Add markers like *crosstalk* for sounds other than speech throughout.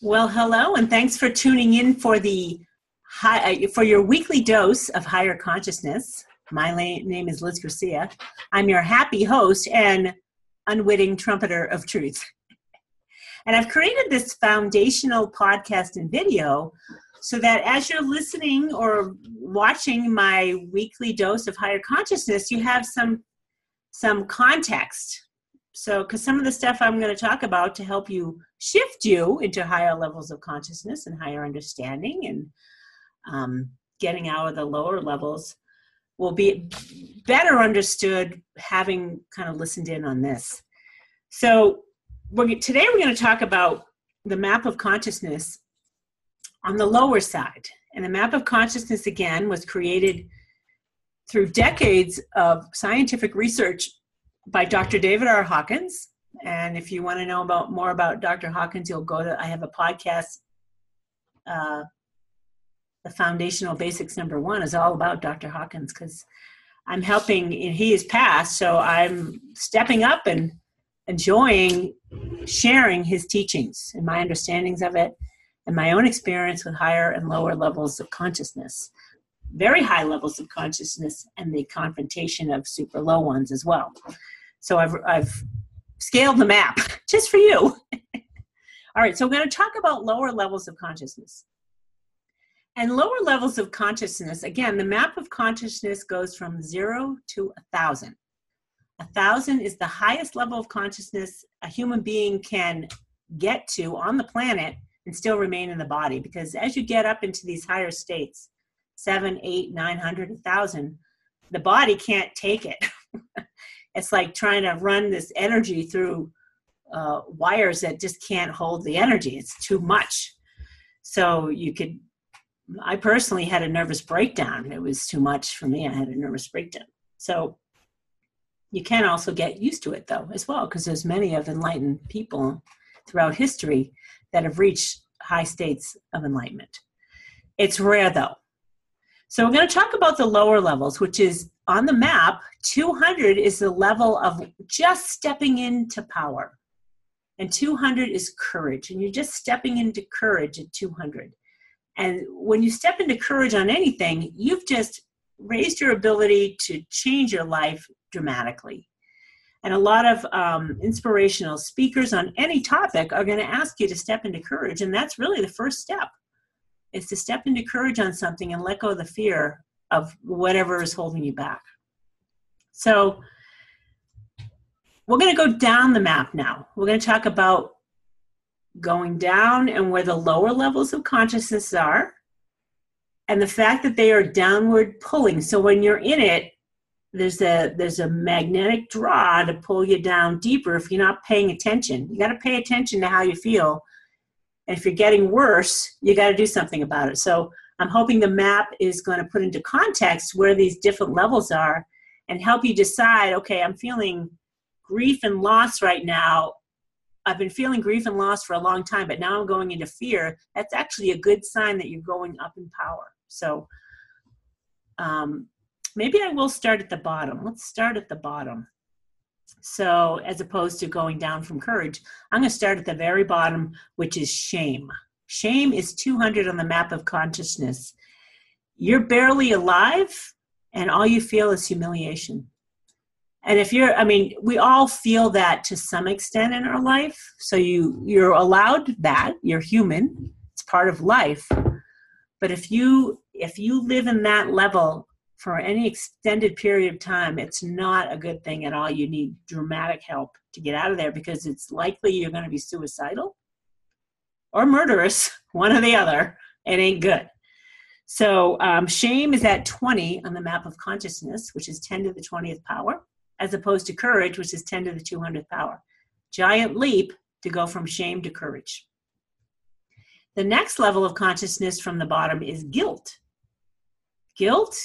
Well, hello, and thanks for tuning in for the high, uh, for your weekly dose of higher consciousness. My name is Liz Garcia. I'm your happy host and unwitting trumpeter of truth. *laughs* And I've created this foundational podcast and video so that as you're listening or watching my weekly dose of higher consciousness, you have some some context so, because some of the stuff I'm going to talk about to help you shift you into higher levels of consciousness and higher understanding and um, getting out of the lower levels will be better understood having kind of listened in on this. So, we're, today we're going to talk about the map of consciousness on the lower side. And the map of consciousness, again, was created through decades of scientific research by Dr. David R. Hawkins. And if you want to know about more about Dr. Hawkins, you'll go to I have a podcast. Uh, the foundational basics number one is all about Dr. Hawkins because I'm helping. He is passed, so I'm stepping up and enjoying sharing his teachings and my understandings of it, and my own experience with higher and lower levels of consciousness, very high levels of consciousness, and the confrontation of super low ones as well. So I've, I've scaled the map *laughs* just for you. *laughs* All right, so we're going to talk about lower levels of consciousness. And lower levels of consciousness, again, the map of consciousness goes from zero to a thousand. A thousand is the highest level of consciousness a human being can get to on the planet and still remain in the body. Because as you get up into these higher states, seven, eight, nine hundred, a thousand, the body can't take it. *laughs* it's like trying to run this energy through uh, wires that just can't hold the energy. It's too much. So you could, I personally had a nervous breakdown. It was too much for me. I had a nervous breakdown. So you can also get used to it though as well because there's many of enlightened people throughout history that have reached high states of enlightenment. It's rare though. So we're going to talk about the lower levels, which is on the map, 200 is the level of just stepping into power. And 200 is courage. And you're just stepping into courage at 200. And when you step into courage on anything, you've just raised your ability to change your life dramatically. And a lot of um, inspirational speakers on any topic are going to ask you to step into courage. And that's really the first step is to step into courage on something and let go of the fear of whatever is holding you back. So we're going to go down the map now. We're going to talk about going down and where the lower levels of consciousness are and the fact that they are downward pulling. So when you're in it, there's a there's a magnetic draw to pull you down deeper if you're not paying attention. You got to pay attention to how you feel. And if you're getting worse, you got to do something about it. So I'm hoping the map is going to put into context where these different levels are and help you decide okay, I'm feeling grief and loss right now. I've been feeling grief and loss for a long time, but now I'm going into fear. That's actually a good sign that you're going up in power. So um, maybe I will start at the bottom. Let's start at the bottom. So, as opposed to going down from courage, I'm going to start at the very bottom, which is shame. Shame is 200 on the map of consciousness. You're barely alive, and all you feel is humiliation. And if you're, I mean, we all feel that to some extent in our life. So you you're allowed that. You're human. It's part of life. But if you if you live in that level for any extended period of time, it's not a good thing at all. You need dramatic help to get out of there because it's likely you're going to be suicidal or murderous, *laughs* one or the other. It ain't good. So um, shame is at 20 on the map of consciousness, which is 10 to the 20th power, as opposed to courage, which is 10 to the 200th power. Giant leap to go from shame to courage. The next level of consciousness from the bottom is guilt. Guilt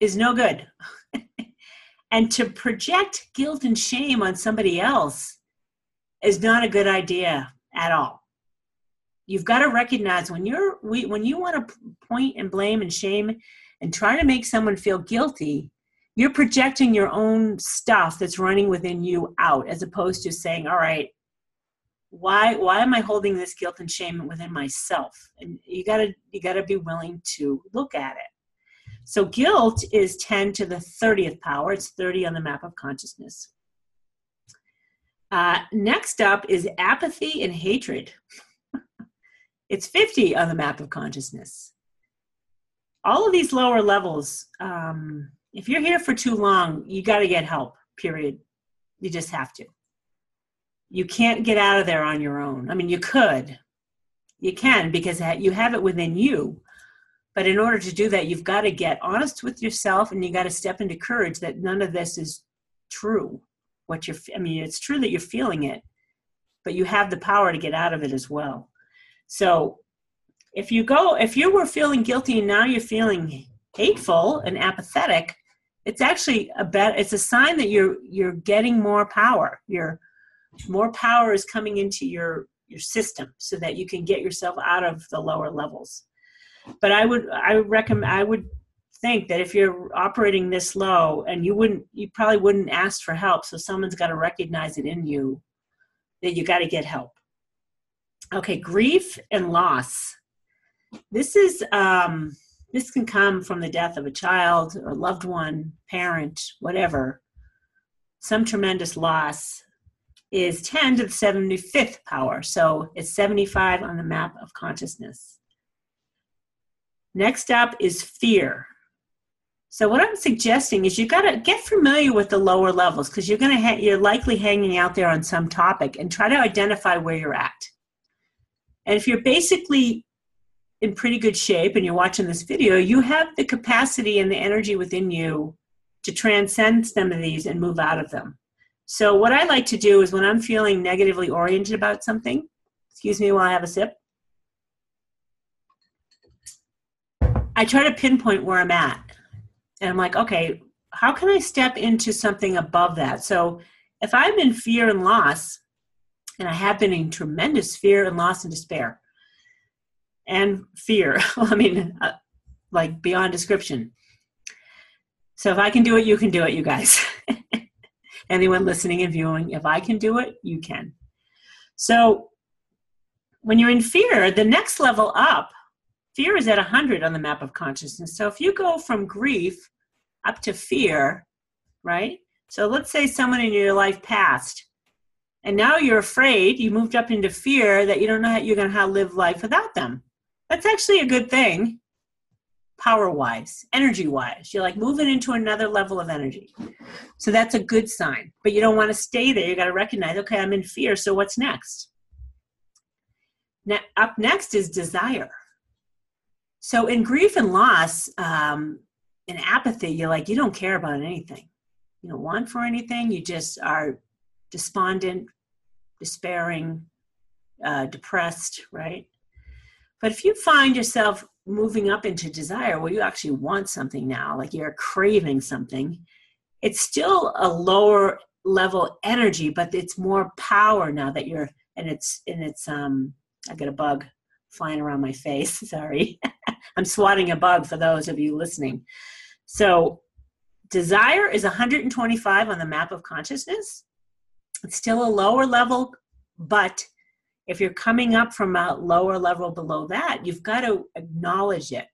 is no good. *laughs* and to project guilt and shame on somebody else is not a good idea at all you've got to recognize when you're we, when you want to point and blame and shame and try to make someone feel guilty you're projecting your own stuff that's running within you out as opposed to saying all right why why am i holding this guilt and shame within myself? And you got to you got to be willing to look at it. So guilt is 10 to the 30th power. It's 30 on the map of consciousness. Uh, next up is apathy and hatred it's 50 on the map of consciousness all of these lower levels um, if you're here for too long you got to get help period you just have to you can't get out of there on your own. I mean, you could, you can because you have it within you. But in order to do that, you've got to get honest with yourself and you got to step into courage that none of this is true. What you're, I mean, it's true that you're feeling it, but you have the power to get out of it as well. So if you go, if you were feeling guilty and now you're feeling hateful and apathetic, it's actually a bet, it's a sign that you're, you're getting more power. You're, more power is coming into your your system so that you can get yourself out of the lower levels but i would i would recommend i would think that if you're operating this low and you wouldn't you probably wouldn't ask for help so someone's got to recognize it in you that you got to get help okay grief and loss this is um this can come from the death of a child or loved one parent whatever some tremendous loss is 10 to the 75th power. So it's 75 on the map of consciousness. Next up is fear. So what I'm suggesting is you got to get familiar with the lower levels because you're going to ha- you're likely hanging out there on some topic and try to identify where you're at. And if you're basically in pretty good shape and you're watching this video, you have the capacity and the energy within you to transcend some of these and move out of them. So, what I like to do is when I'm feeling negatively oriented about something, excuse me while I have a sip, I try to pinpoint where I'm at. And I'm like, okay, how can I step into something above that? So, if I'm in fear and loss, and I have been in tremendous fear and loss and despair, and fear, *laughs* I mean, uh, like beyond description. So, if I can do it, you can do it, you guys. *laughs* anyone listening and viewing, if I can do it, you can. So when you're in fear, the next level up, fear is at 100 on the map of consciousness. So if you go from grief up to fear, right? So let's say someone in your life passed, and now you're afraid, you moved up into fear that you don't know how you're going to live life without them. That's actually a good thing power wise, energy wise. You're like moving into another level of energy. So that's a good sign. But you don't want to stay there. You got to recognize, okay, I'm in fear. So what's next? Up next is desire. So in grief and loss, um, in apathy, you're like, you don't care about anything. You don't want for anything. You just are despondent, despairing, uh, depressed, right? But if you find yourself moving up into desire where you actually want something now, like you're craving something, it's still a lower level energy, but it's more power now that you're and it's and it's um I got a bug flying around my face. *laughs* Sorry. *laughs* I'm swatting a bug for those of you listening. So desire is 125 on the map of consciousness. It's still a lower level, but if you're coming up from a lower level below that, you've got to acknowledge it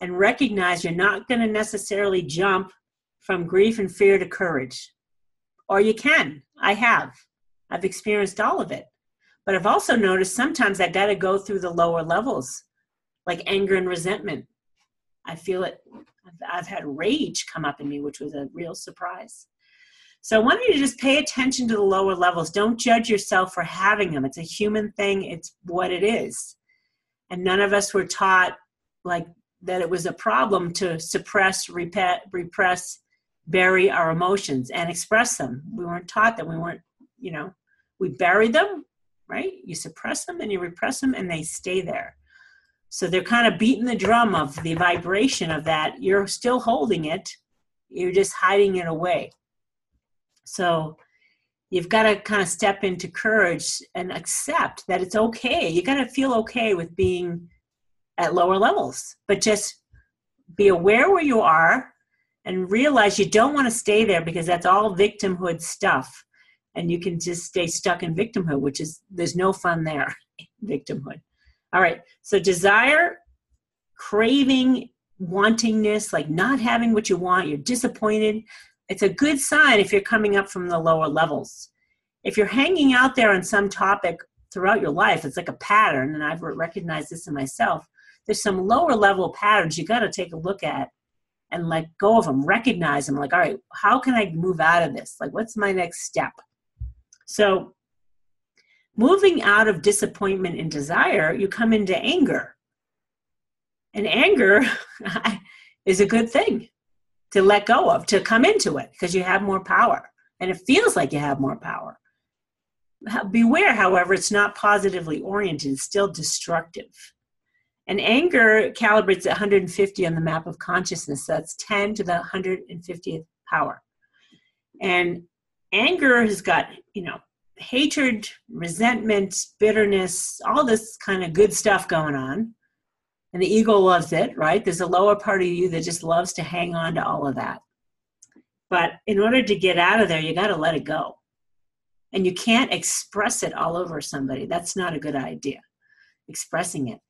and recognize you're not going to necessarily jump from grief and fear to courage. Or you can. I have. I've experienced all of it. But I've also noticed sometimes I've got to go through the lower levels, like anger and resentment. I feel it. I've, had rage come up in me, which was a real surprise. So I want you to just pay attention to the lower levels. Don't judge yourself for having them. It's a human thing, it's what it is. And none of us were taught like that it was a problem to suppress, repet, repress, bury our emotions and express them. We weren't taught that we weren't, you know, we bury them, right? You suppress them and you repress them and they stay there. So they're kind of beating the drum of the vibration of that. You're still holding it, you're just hiding it away. So you've got to kind of step into courage and accept that it's okay. You got to feel okay with being at lower levels, but just be aware where you are and realize you don't want to stay there because that's all victimhood stuff. and you can just stay stuck in victimhood, which is there's no fun there. *laughs* victimhood. All right. So desire, craving, wantingness, like not having what you want, you're disappointed. It's a good sign if you're coming up from the lower levels. If you're hanging out there on some topic throughout your life, it's like a pattern, and I've recognized this in myself. There's some lower level patterns you got to take a look at and let go of them, recognize them. Like, all right, how can I move out of this? Like, what's my next step? So, moving out of disappointment and desire, you come into anger. And anger *laughs* is a good thing to let go of, to come into it, because you have more power. And it feels like you have more power. Beware, however, it's not positively oriented, it's still destructive. And anger calibrates at 150 on the map of consciousness. That's 10 to the 150th power. And anger has got, you know, hatred, resentment, bitterness, all this kind of good stuff going on. And the ego loves it, right? There's a lower part of you that just loves to hang on to all of that. But in order to get out of there, you got to let it go. And you can't express it all over somebody. That's not a good idea, expressing it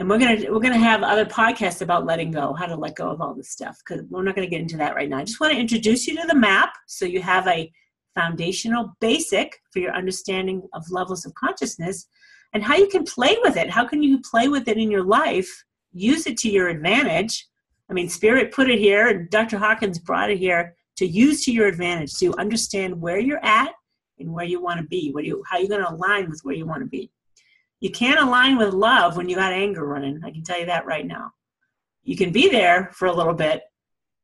and we're gonna we're gonna have other podcasts about letting go, how to let go of all this stuff. Because we're not gonna get into that right now. I just want to introduce you to the map so you have a foundational basic for your understanding of levels of consciousness and how you can play with it. How can you play with it in your life? Use it to your advantage. I mean, Spirit put it here, and Dr. Hawkins brought it here to use to your advantage to understand where you're at and where you want to be. What you, how you're going to align with where you want to be. You can't align with love when you got anger running. I can tell you that right now. You can be there for a little bit,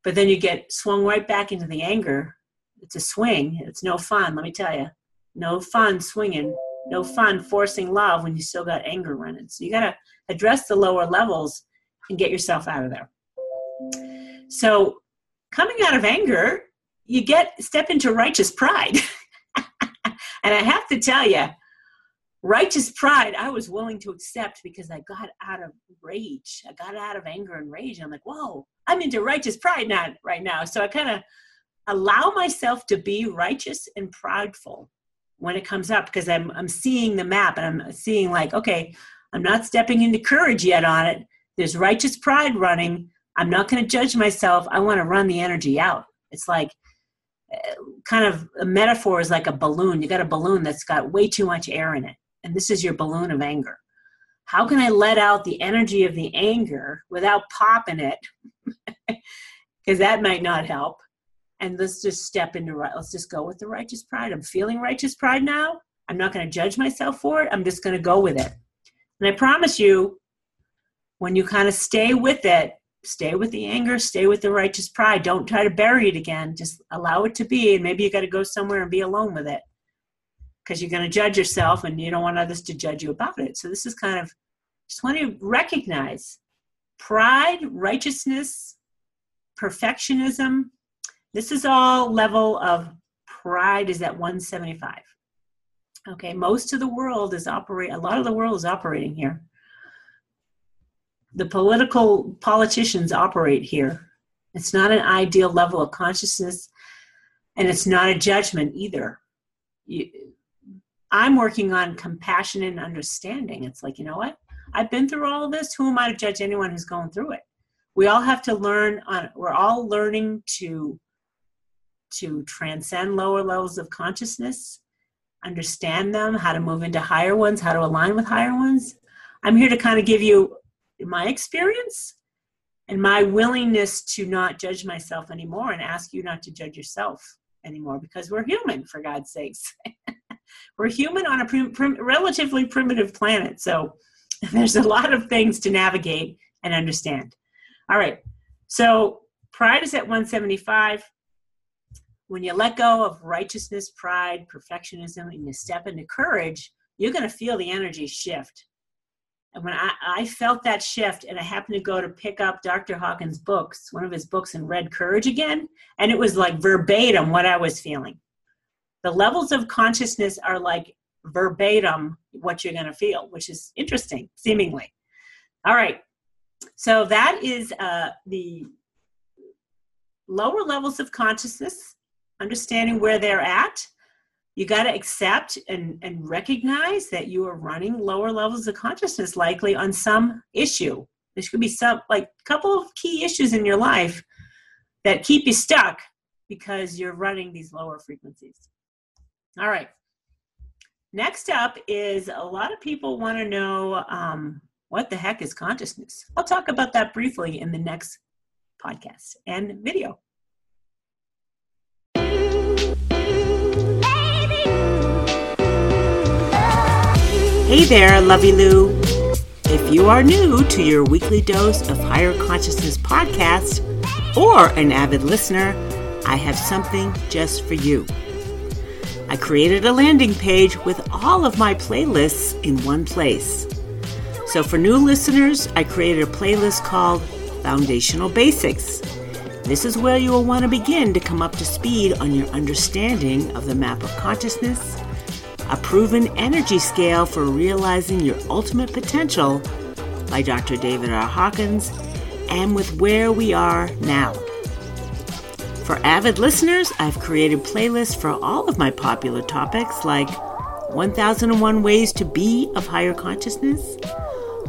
but then you get swung right back into the anger. It's a swing. It's no fun, let me tell you. No fun swinging. No fun forcing love when you still got anger running. So you got to address the lower levels and get yourself out of there. So coming out of anger, you get step into righteous pride. *laughs* and I have to tell you, righteous pride I was willing to accept because I got out of rage. I got out of anger and rage. I'm like, whoa, I'm into righteous pride not right now. So I kind of allow myself to be righteous and prideful when it comes up because I'm I'm seeing the map and I'm seeing like, okay, I'm not stepping into courage yet on it. There's righteous pride running. I'm not going to judge myself. I want to run the energy out. It's like eh, kind of a metaphor is like a balloon. You got a balloon that's got way too much air in it and this is your balloon of anger. How can I let out the energy of the anger without popping it? *laughs* Because that might not help. And let's just step into right. Let's just go with the righteous pride. I'm feeling righteous pride now. I'm not going to judge myself for it. I'm just going to go with it. And I promise you, when you kind of stay with it, stay with the anger, stay with the righteous pride. Don't try to bury it again. Just allow it to be. And maybe you got to go somewhere and be alone with it because you're going to judge yourself and you don't want others to judge you about it. So this is kind of just want to recognize pride, righteousness, perfectionism. This is all level of pride is at 175. Okay, most of the world is operate a lot of the world is operating here. The political politicians operate here. It's not an ideal level of consciousness and it's not a judgment either. You, I'm working on compassion and understanding. It's like, you know what? I've been through all of this. Who am I to judge anyone who's going through it? We all have to learn on we're all learning to to transcend lower levels of consciousness, understand them, how to move into higher ones, how to align with higher ones. I'm here to kind of give you my experience and my willingness to not judge myself anymore and ask you not to judge yourself anymore because we're human for God's sakes. *laughs* we're human on a prim- prim- relatively primitive planet. So *laughs* there's a lot of things to navigate and understand. All right. So pride is at 175. When you let go of righteousness, pride, perfectionism, and you step into courage, you're going to feel the energy shift. And when I, I, felt that shift, and I happened to go to pick up Dr. Hawkins' books, one of his books, and read Courage again, and it was like verbatim what I was feeling the levels of consciousness are like verbatim what you're going to feel, which is interesting, seemingly. All right. So that is uh, the lower levels of consciousness, understanding where they're at. you got to accept and, and recognize that you are running lower levels of consciousness likely on some issue. There could be some, like a couple of key issues in your life that keep you stuck because you're running these lower frequencies. All right. Next up is a lot of people want to know um, what the heck is consciousness? I'll talk about that briefly in the next podcast and video. Hey there, Lovey Lou. If you are new to your weekly dose of higher consciousness podcast or an avid listener, I have something just for you. I created a landing page with all of my playlists in one place. So for new listeners, I created a playlist called Foundational Basics. This is where you will want to begin to come up to speed on your understanding of the map of consciousness a proven energy scale for realizing your ultimate potential by Dr. David R. Hawkins, and with where we are now. For avid listeners, I've created playlists for all of my popular topics like 1001 Ways to Be of Higher Consciousness,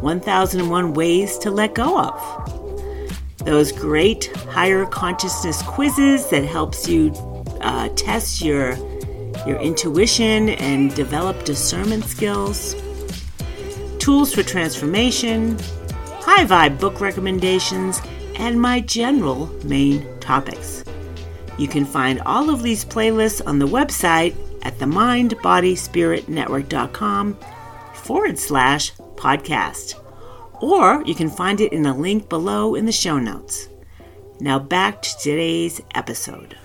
1001 Ways to Let Go of. Those great higher consciousness quizzes that helps you uh, test your your intuition and develop discernment skills, tools for transformation, high vibe book recommendations, and my general main topics. You can find all of these playlists on the website at themindbodyspiritnetwork.com forward slash podcast. Or you can find it in a link below in the show notes. Now back to today's episode.